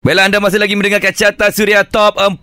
Baiklah anda masih lagi mendengarkan Carta Suria Top 40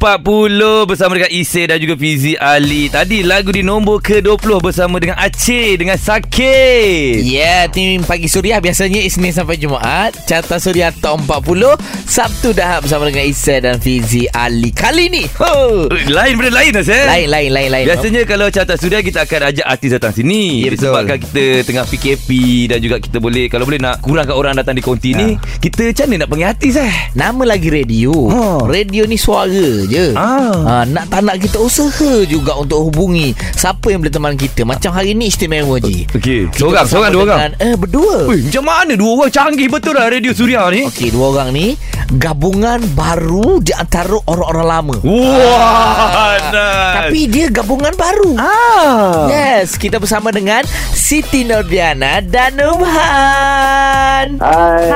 bersama dengan Ise dan juga Fizi Ali. Tadi lagu di nombor ke-20 bersama dengan Aceh dengan Sakit. Ya, yeah, tim Pagi Suria biasanya Isnin sampai Jumaat. Carta Suria Top 40. Sabtu dah bersama dengan Isa dan Fizi Ali. Kali ni, ho! Lain benda lain lah saya. Lain, lain, lain, lain. Biasanya kalau Carta Suria kita akan ajak artis datang sini. Ya, betul. Disebabkan kita tengah PKP dan juga kita boleh kalau boleh nak kurangkan orang datang di konti ni, kita macam mana nak panggil artis eh? Nama lagi radio. Ha. Radio ni suara je. Ah. Ha, nak tak nak kita usaha juga untuk hubungi siapa yang boleh teman kita. Macam hari ni istimewa je. Okey. Seorang, seorang, dua orang. Eh, berdua. Ui, macam mana dua orang canggih betul lah Radio Suria ni? Okey, dua orang ni gabungan baru di antara orang-orang lama. Wah, nice. Tapi dia gabungan baru. ah. Yes, kita bersama dengan Siti Nordiana dan Nubhan. Hai.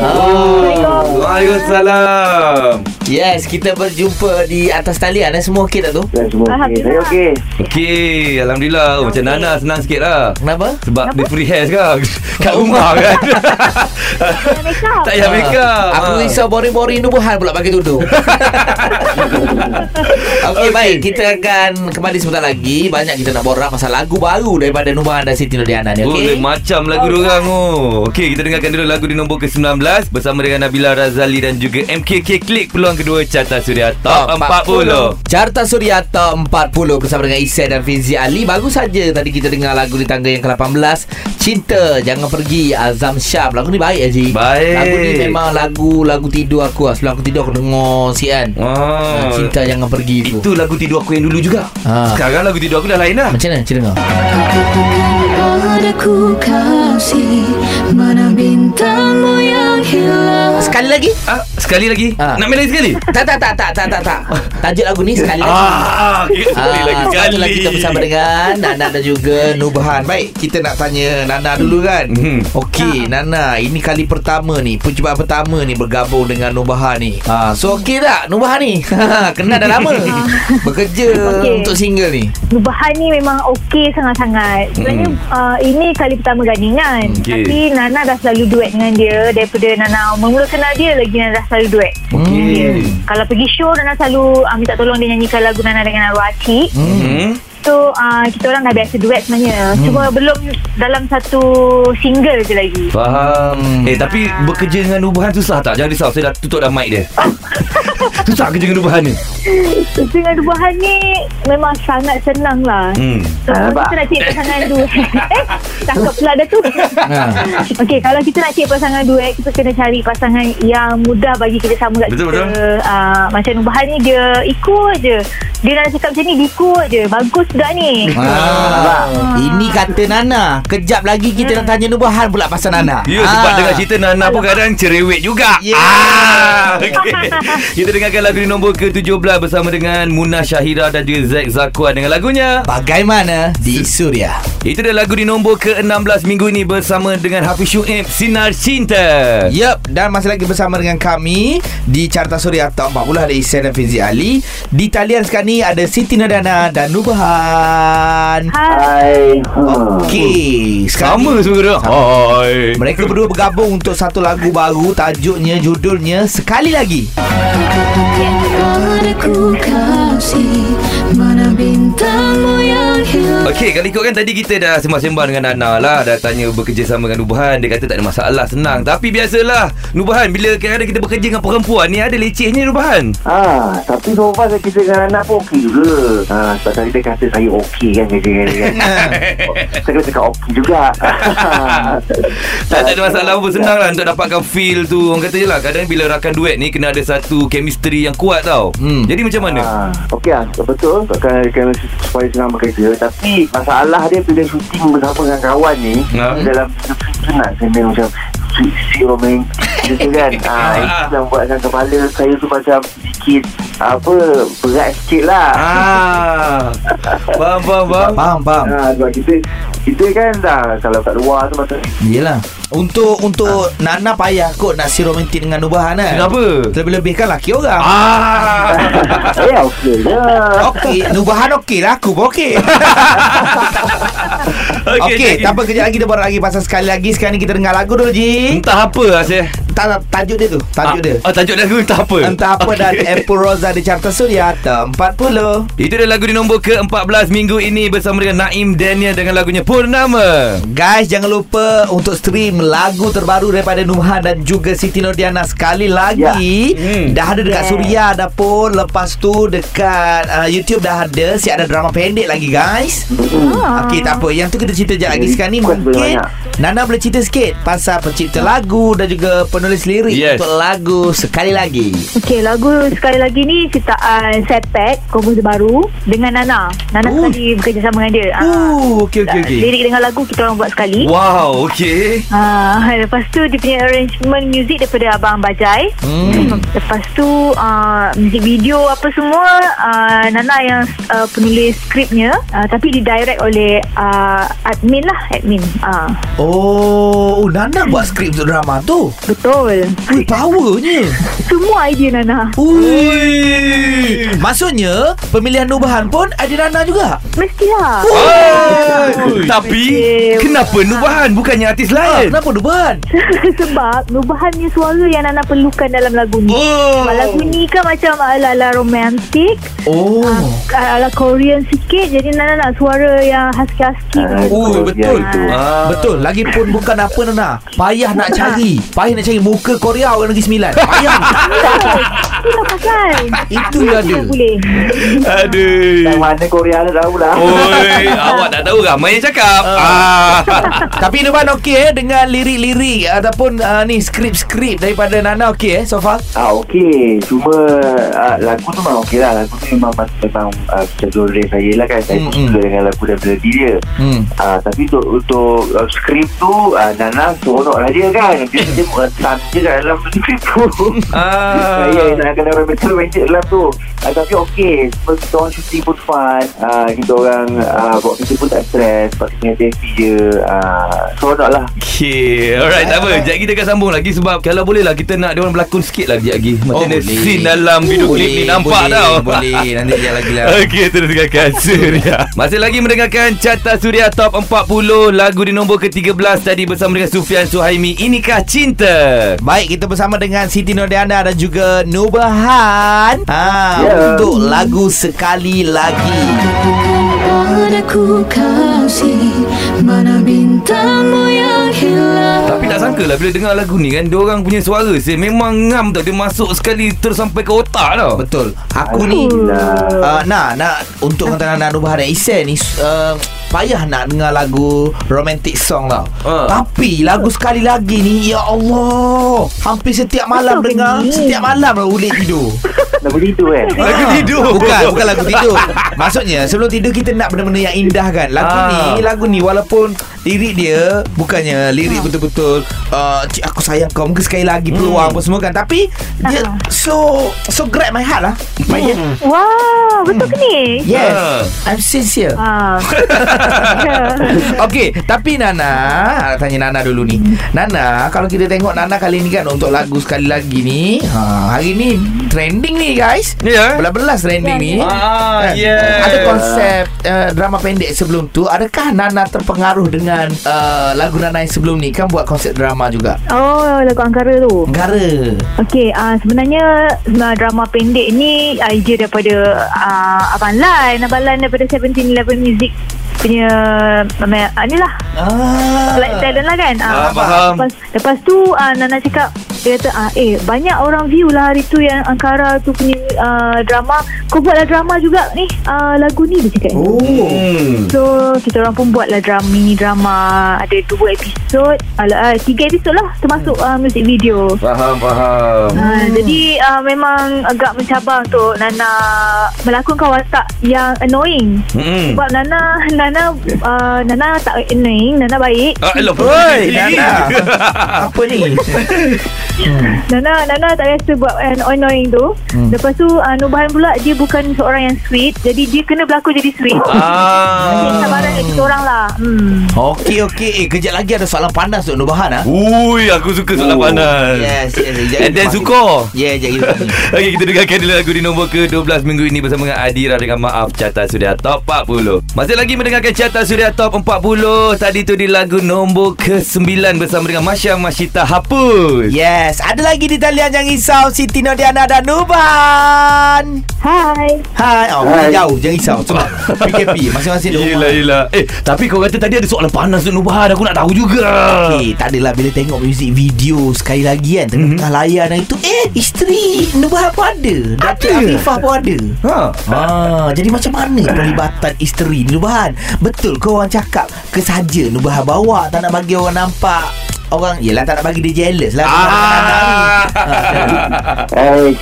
Oh. Waalaikumsalam. Yes, kita berjumpa di atas talian eh. Semua okey tak tu? Semua okey. Saya okey. Okey, Alhamdulillah. Oh, macam Nana senang sikit lah. Kenapa? Sebab dia free hair sekarang Kat rumah kan Tak payah make up Aku Ah. risau boring-boring Nubhan pula pakai tudung. Okey, Okey. baik. Kita akan kembali sebentar lagi. Banyak kita nak borak pasal lagu baru daripada Nubhan dan Siti Nordiana ni, Boleh okey? macam lagu oh, diorang oh. Okey kita dengarkan dulu lagu di nombor ke-19 Bersama dengan Nabila Razali dan juga MKK Klik Peluang kedua Carta Suria Top 40 Carta Suria Top 40 bersama dengan Isai dan Fizi Ali. Bagus saja tadi kita dengar lagu di tangga yang ke-18. Cinta Jangan Pergi Azam Syam. Lagu ni baik Haji. Baik. Lagu ni memang lagu lagu tidur aku lah. Sebelum aku tidur aku dengar si kan. oh. Cinta Jangan Pergi tu. Itu lagu tidur aku yang dulu juga Ah. Sekarang lagu tidur aku dah lain lah Macam mana? Cerita dengar. Padaku kasih Mana bintangmu yang hilang Sekali lagi? ah, Sekali lagi Ah. Nak main lagi sekali Tak, tak, tak, tak, tak, tak, tak. Tajuk lagu ni sekali lagi. Ah, okay. Sekali lagi Ah, sekali lagi kita bersama dengan Nana dan juga Nubhan. Baik, kita nak tanya Nana dulu kan. Mhm. Okey, Nana, ini kali pertama ni, percubaan pertama ni bergabung dengan Nubhan ni. Ha, so okey tak Nubhan ni? Kenal dah lama. Bekerja Okey. untuk single ni. Bahan ni memang okey sangat-sangat. Sebenarnya Hmm. uh, ini kali pertama gandingan. Okey. Tapi Nana dah selalu duet dengan dia daripada Nana mula kenal dia lagi Nana dah selalu duet. Okey. Dia. Kalau pergi show Nana selalu uh, minta tolong dia nyanyikan lagu Nana dengan Arwah Acik. Hmm. So uh, kita orang dah biasa duet sebenarnya. Cuma belum dalam satu single je lagi. Faham Hmm. Eh tapi bekerja dengan Nubahan susah tak? Jangan risau Saya dah tutup dah mic dia Susah kerja dengan Nubahan ni Dengan Dubahan ni memang sangat senang lah. Hmm So, kalau kita nak cari pasangan duet Eh, cakap pula dah tu Ha. Okey, kalau kita nak cari pasangan duet Kita kena cari pasangan yang mudah bagi kita sama kat Betul, kita betul. Uh, Macam Nubahan ni dia ikut je Dia nak cakap macam ni, dia ikut je Bagus juga ni Ha, ini kata Nana. Kejap lagi kita nak tanya Nubhan pula pasal Nana. Ya sebab Ah. dengar cerita Nana pun kadang cerewet juga Ya. ah, okay. Kita dengarkan lagu di nombor ke-17 Bersama dengan Munah Syahira dan juga Zack Zakuan Dengan lagunya Bagaimana di Suria? Itu dia lagu di nombor ke-16 minggu ini Bersama dengan Hafiz Syuib Sinar Cinta Yup, dan masih lagi bersama dengan kami di Carta Suria Top 40 ada Isyan dan Fizi Ali. Di talian sekarang ni ada Siti Nadana dan Nubhan. Hai Hai. Okey, Sama sekarang semua dia Hai. Ni, mereka berdua bergabung untuk satu lagu baru tajuknya judulnya Sekali Lagi. Okey, kalau ikutkan tadi kita dah sembang-sembang dengan Nana lah. Dah tanya bekerja sama dengan Nubahan. Dia kata tak ada masalah, senang. Tapi biasalah. Nubahan, bila kadang-kadang kita bekerja dengan perempuan ni Ada lecehnya Nubahan. Ah, tapi so far saya kerja dengan anak pun okey juga. Ah, sebab tadi dia kata saya okey kan kerja dia. kan. saya kena cakap okey juga. tak, tak ada masalah pun Senang lah untuk dapatkan feel tu Orang kata je lah Kadang bila rakan duet ni Kena ada satu chemistry yang kuat tau Hmm. Jadi macam mana? Ah, okey lah, betul. Kena supaya senang bekerja. Tapi masalah dia bila syuting bersama dengan kawan ni, Ha. dalam tu nak kena macam sweet romantik gitu kan. Ah, itu yang buatkan kepala saya tu macam sedikit apa berat sikit lah. Ah, Faham, faham, faham Faham, faham. Ha, sebab kita kita kan dah kalau kat luar tu macam Yelah. Untuk untuk Nana payah kot nak si romantik dengan Nubhan kan. Kenapa? Terlebih-lebih kan laki orang. Ah, eh okey je. Okey, Nubhan okey lah. Aku pun okey. Okey, okay, tak apa kejap lagi Kita borak lagi pasal sekali lagi. Sekarang ni kita dengar lagu dulu Ji. Entah apa Asyik tak, tak, tajuk dia tu. Tajuk dia. Ah, tajuk lagu entah apa? Entah apa dan Apple Rosa di Carta Suria Top 40 Itu dia lagu di nombor ke-14 minggu ini Bersama dengan Naim Daniel Dengan lagunya Purnama. Guys jangan lupa Untuk stream lagu terbaru Daripada Nuhan Dan juga Siti Nordiana Sekali lagi Hmm. Dah ada dekat Yeah. Suria Dah pun Lepas tu dekat uh, YouTube dah ada Si ada drama pendek lagi guys Ah. Okey tak apa Yang tu kita cerita sekejap lagi Jadi, Sekarang ni mungkin banyak. Nana boleh cerita sikit Pasal pencipta lagu Dan juga penulis lirik Yes. Untuk lagu Sekali lagi Okey, lagu sekali lagi ni ciptaan Setpack, komposer baru dengan Nana. Nana Oh. sekali bekerjasama dengan dia. Ah. Uh, okey okey okey. Lirik dengan lagu kita orang buat sekali. Wow okay Ah, lepas tu dia punya arrangement muzik daripada Abang Bajai. Hmm. Lepas tu uh, muzik video apa semua uh, Nana yang uh, penulis skripnya uh, tapi didirect oleh uh, admin lah admin. Uh, Oh, oh, Nana buat skrip untuk drama tu. betul. Ui, powernya. Semua idea Nana. Ui. Maksudnya, pemilihan Nubahan pun ada Nana juga. Mestilah. Oh, Tapi Betul. Kenapa Nubahan Bukannya artis Ah, lain kenapa Nubahan? Sebab Nubahan ni suara yang Nana perlukan dalam lagu ni. Oh Sebab lagu ni kan macam ala-ala romantik Oh. Ala Korean sikit Jadi Nana nak suara yang husky-husky Ah, Oh, betul. itu. Ah. Betul. Lagipun bukan apa Nana. Payah nak cari. Payah nak cari muka Korea orang Negeri Sembilan. Payah. Itulah pasal Itu yang ada. Tak boleh Aduh Yang mana Korea ada tahu lah Oi, awak tak tahu ramai yang cakap. Ah. Tapi Nubahan okey eh dengan lirik-lirik ataupun uh, ni skrip-skrip daripada Nana okey eh so far? Ah okey, cuma uh, lagu tu memang okey lah. Lagu tu memang memang uh, genre saya lah kan. Saya Hmm, mm, suka dengan lagu melodi dia. Hmm. Ah tapi untuk untuk uh, skrip tu uh, Nana seronok lah dia kan. Dia dia mengesan je kat dalam skrip tu. Ah. Saya nak kena orang metal romantic dalam tu. Uh, tapi okey, sebab kita orang shooting pun fun. Uh, kita orang uh, buat kerja pun tak stress. Sebab kita happy je. Uh, seronok lah. Okay Alright tak apa Sekejap lagi kita akan sambung lagi Sebab kalau boleh lah Kita nak dia orang berlakon sikit lah Sekejap lagi Macam Oh, mana boleh. scene dalam video klip ni Nampak boleh, tau Boleh Nanti dia lagi lah Okey, terus dengarkan Suria. Masih lagi mendengarkan Carta Suria Top 40 Lagu di nombor ke-13 Tadi bersama dengan Sufian Suhaimi Inikah Cinta Baik kita bersama dengan Siti Nordiana Dan juga Nubahan ha, Untuk lagu Sekali Lagi. Padaku kasih Mana bintangmu yang hilang. Tapi tak sangka lah Bila dengar lagu ni kan Diorang punya suara saya Memang ngam tau. Dia masuk sekali Terus sampai ke otak tau. Betul. Aku ni Alhamdulillah. uh, Nak nak Untuk kata Nana Nubahan dan Isen ni uh, Payah nak dengar lagu Romantic song tau Ah. Tapi lagu sekali lagi ni Ya Allah Hampir setiap malam Apa dengar ni? Setiap malam lah ulit tidur Lagu tidur kan? Lagu Ah, tidur. Bukan Bukan lagu tidur Maksudnya Sebelum tidur kita nak benda-benda yang indah kan Lagu Ah. ni Lagu ni walaupun Lirik dia Bukannya lirik betul-betul uh, Cik aku sayang kau Mungkin sekali lagi peluang apa semua kan Tapi Dia Ah. so So grab my heart lah My heart Wah Betul ke ni? Yes Ah. I'm sincere Ah. Okey, tapi Nana, tanya Nana dulu ni. Nana, kalau kita tengok Nana kali ni kan untuk lagu sekali lagi ni, ha, hari ni trending ni guys. Ya Belas-belas trending ni. Ah, Kan? yeah. Ada konsep uh, drama pendek sebelum tu. Adakah Nana terpengaruh dengan uh, lagu Nana yang sebelum ni kan buat konsep drama juga? Oh lagu Angkara tu Negara. Okey, uh, sebenarnya uh, drama pendek ni idea daripada uh, Abang Lan, Abang Lan daripada 1711 Music punya uh, ni lah Ah. like talent lah kan Ah, faham. lepas, lepas tu uh, Nana cakap dia kata ah, eh banyak orang view lah hari tu yang Angkara tu punya uh, drama kau buatlah drama juga ni uh, lagu ni dia cakap Oh. Hmm. So kita orang pun buatlah drama mini drama ada dua episod ala uh, tiga episod lah termasuk uh, music video Faham, faham. Ha, jadi uh, memang agak mencabar untuk Nana melakonkan watak yang annoying. Hmm. Sebab Nana Nana uh, Nana tak annoying, Nana baik. Ah, Oi, Nana. Apa ni? Nana Nana tak biasa buat an- annoying tu. Hmm. Lepas tu uh, Nubahan pula dia bukan seorang yang sweet, jadi dia kena berlakon jadi sweet. Ah. sabaran kita orang lah. Hmm. Okey, okey. Eh, kejap lagi ada soalan panas untuk Nubahan ah. Ui, aku suka soalan Oh. panas. Yes, yes. yes. And then suka. Ya, yeah, jadi Okey, kita dengarkan dulu lagu di nombor ke-12 minggu ini bersama dengan Adira dengan Maaf Carta Suria Top 40. Masih lagi mendengarkan Carta Suria Top 40. Tadi tu di lagu nombor ke-9 bersama dengan Masya Masyita Hapus. Yes, Yes. Ada lagi di talian Jangan risau Siti Nodiana dan Nuban. Hai. Hai. Oh, Hai. Jauh jangan risau. Cuma PKP Masing-masing di Yelah rumah. yelah. Eh tapi kau kata tadi ada soalan panas tu Nubahan Aku nak tahu juga. Okay, tak adalah bila tengok music video sekali lagi kan Mhm. tengah-tengah layar dan itu eh isteri Nubahan pun ada. Datuk Ada? Afifah pun ada. Ha. Ha, jadi macam mana pelibatan isteri Nubahan? Betul ke orang cakap kesaja Nubahan bawa tak nak bagi orang nampak orang yelah tak nak bagi dia jealous lah. Ah. Eh,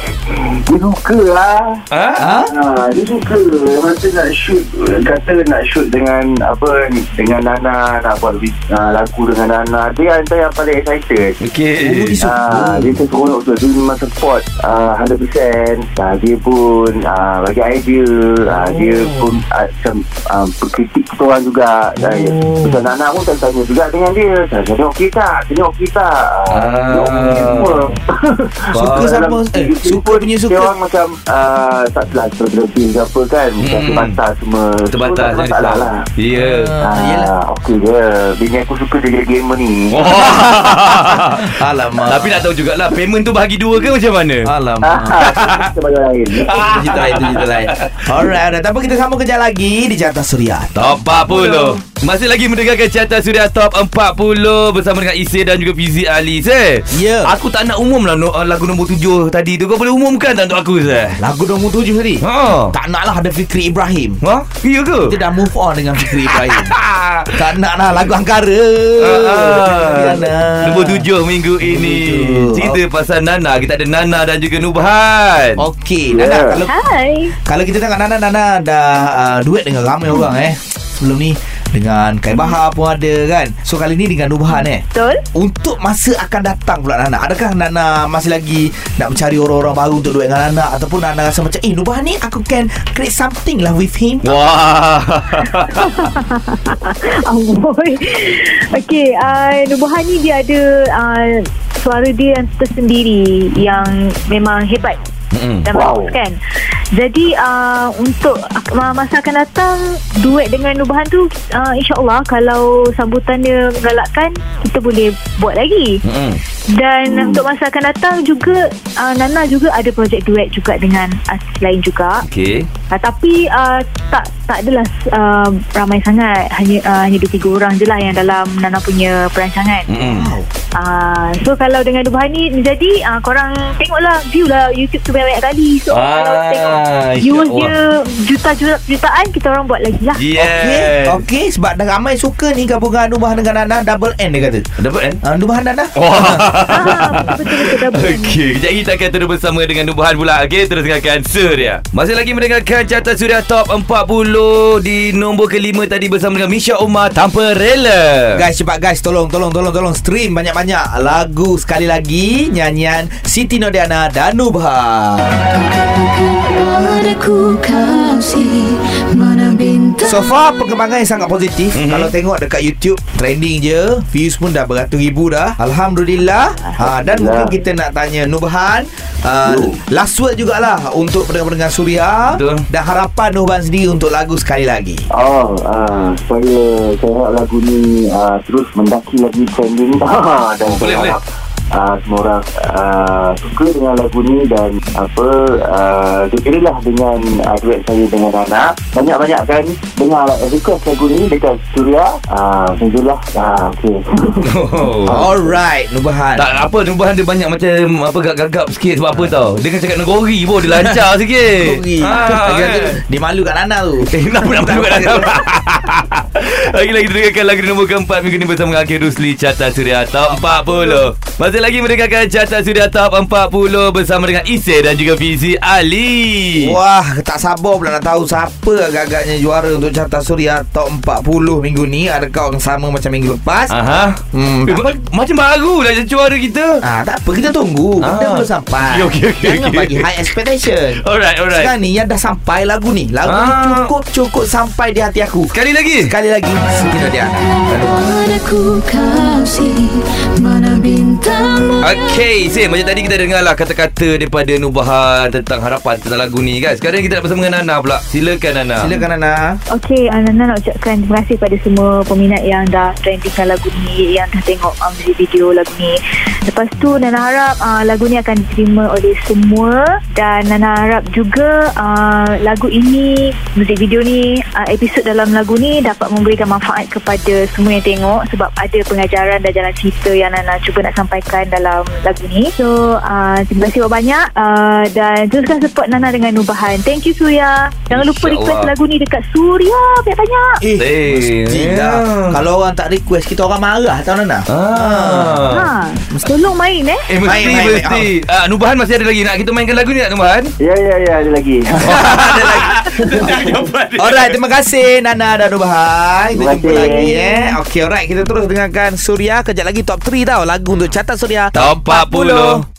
dia suka lah. Ha? Ha? Ha, dia suka masa nak shoot kata nak shoot dengan apa ni dengan Nana nak buat uh, lagu dengan Nana dia antara yang paling excited Oh, Okay dia suka. Ah, dia tu seronok tu Dia memang support uh, 100% ah, Dia pun uh, bagi idea ah, Dia pun uh, macam uh, Berkritik kita orang juga oh. Macam Nana pun tanya juga dengan dia Tanya dia okey tak? Dia okey tak? Ah. Dia semua Suka sama eh, suka pun punya Dia suka. orang macam uh, Tak lah Terlebih ke apa kan Macam Hmm. terbatas semua Terbatas tak masalah lah Ya Ah, yelah. Ah, okey je Bini aku suka dia jadi gamer ni Oh. Alamak. Tapi nak tahu jugalah Payment tu bahagi dua ke macam mana? Alamak. Kita bagi lain Itu cerita lain, cerita lain. Alright. Tak apa kita sambung kejap lagi di Carta Suria. Top 40 Masih lagi mendengarkan Carta Suria Top 40 Bersama dengan Isir dan juga Fizi Ali Ya. Aku tak nak umum lah no, lagu nombor 7 tadi tu Kau boleh umumkan tak untuk aku Sir? Lagu nombor tujuh tadi. Ha? Tak nak lah ada Fikri Ibrahim. Ha? Iya ke? Kita dah move on dengan Fikri Ibrahim. tak nak lah lagu Angkara. Nana. Nombor tujuh minggu ini tujuh. Cerita pasal Nana Kita ada Nana dan juga Nubahan Okey, Ya. Nana kalau Hai. kalau kita tengok Nana Nana dah uh, duet dengan ramai orang eh. Sebelum ni dengan Kai Bahar pun ada kan. So kali ni dengan Nubahan eh. Betul? Untuk masa akan datang pula Nana Adakah Nana masih lagi Nak mencari orang-orang baru Untuk duet dengan Nana Ataupun Nana rasa macam Eh Nubahan ni Aku can create something lah with him Wah Amboi. Okey, uh, Nubahan ni dia ada uh, suara dia yang tersendiri yang memang hebat Dan Wow. bagus kan. Jadi uh, untuk masa akan datang duet dengan Nubahan tu uh, insya-Allah kalau sambutan dia menggalakkan kita boleh buat lagi. Mm-mm. Dan hmm. untuk masa akan datang juga uh, Nana juga ada projek duet juga dengan artis lain juga. Okay Uh, tapi uh, tak tak adalah uh, ramai sangat hanya uh, hanya dua tiga orang je lah yang dalam Nana punya perancangan. Wow Uh, so kalau dengan Dubahan ni jadi uh, korang tengoklah view lah YouTube tu banyak-banyak kali. So kalau tengok Ah, views dia juta-juta jutaan kita orang buat lagi lah. Okey Yes Okey Sebab dah ramai suka ni Gabungan Nubahan dengan Nana Double N dia kata Dapat kan? uh, Nubahan Nana Wah ah, betul-betul double N. Okey, kejap lagi kita akan terus bersama dengan Nubuhan pula. Okey, terus dengarkan Surya. Masih lagi mendengarkan carta Surya Top 40 di nombor kelima tadi bersama dengan Misha Umar Tanpa Rela. Guys cepat guys Tolong tolong tolong tolong Stream banyak-banyak Lagu sekali lagi Nyanyian Siti Nodiana dan Nubahan Padaku kasih Mana bintang So far perkembangan yang sangat positif. Mhm. mm-hmm. Kalau tengok dekat YouTube Trending je. Views pun dah beratus ribu dah. Alhamdulillah. Ha, Dan mungkin kita nak tanya Nubahan uh, Last word jugalah Untuk pendengar-pendengar Suria. Betul. Dan harapan Nubahan sendiri Untuk lagu sekali lagi. Oh, uh, supaya saya harap lagu ni uh, terus mendaki lagi trending. Dan Boleh, boleh. Uh, semua orang uh, suka dengan lagu ni dan apa uh, gembiralah dengan uh, duet saya dengan Nana banyak-banyakkan dengar request lagu ni dekat Suria uh, Alhamdulillah uh, okay. Oh. Alright Nubahan Tak apa Nubahan dia banyak macam apa gagap-gagap sikit sebab apa tau. Dia kan cakap negori pun dia lancar sikit. Sorry. Ah, kan? Dia malu kat Nana tu Eh, kenapa nak berduka dalam Lagi-lagi dengarkan lagu nombor keempat minggu ni bersama dengan Akhil Rusli Carta Suria Top 40 Masih lagi mendengarkan Carta Suria Top 40 Bersama dengan Isir dan juga Fizi Ali Wah, tak sabar pula nak tahu siapa agak-agaknya juara untuk Carta Suria Top 40 minggu ni. Adakah orang sama macam minggu lepas? Aha. Hmm, Eh, ma- macam baru lah juara kita Ah, tak apa kita tunggu. Benda Ah. belum sampai. Okey, okey, Jangan okey. bagi high expectation. Alright, alright Sekarang ni yang dah sampai lagu ni. Lagu ni Ah. cukup cukup sampai di hati aku. Sekali lagi Sekali lagi Siti Nodiana. Padaku kasih Mana bintang Okey, Sim, macam tadi kita dengar lah kata-kata daripada Nubahan tentang harapan tentang lagu ni kan. Sekarang kita nak bersama dengan Nana pula. Silakan Nana. Silakan Nana. Okey, uh, Nana nak ucapkan terima kasih pada semua peminat yang dah trendingkan lagu ni, yang dah tengok music video lagu ni. Lepas tu Nana harap uh, lagu ni akan diterima oleh semua dan Nana harap juga uh, lagu ini, music video ni, uh, episod dalam lagu ni dapat memberikan manfaat kepada semua yang tengok sebab ada pengajaran dan jalan cerita yang Nana cuba nak sampaikan dalam lagu ni. So, uh, terima kasih banyak uh, dan teruskan support Nana dengan Nubahan. Thank you Surya. Jangan lupa InsyaAllah. request lagu ni dekat Surya banyak-banyak. Eh, Eh, mestilah. ya. Kalau orang tak request, kita orang marah tau Nana. Ah. Ha, tolong main eh. Eh, mesti, Main, main, main. mesti. Ah, Nubahan masih ada lagi. Nak kita mainkan lagu ni tak, Nubahan? Ya, ya, ya, ada lagi. Ada lagi. Alright, terima kasih Nana dan Nubahan. Kita jumpa lagi eh. Okey, alright. Kita terus dengarkan Surya. Kejap lagi top 3 tau. Lagu untuk catat Surya. Top 40.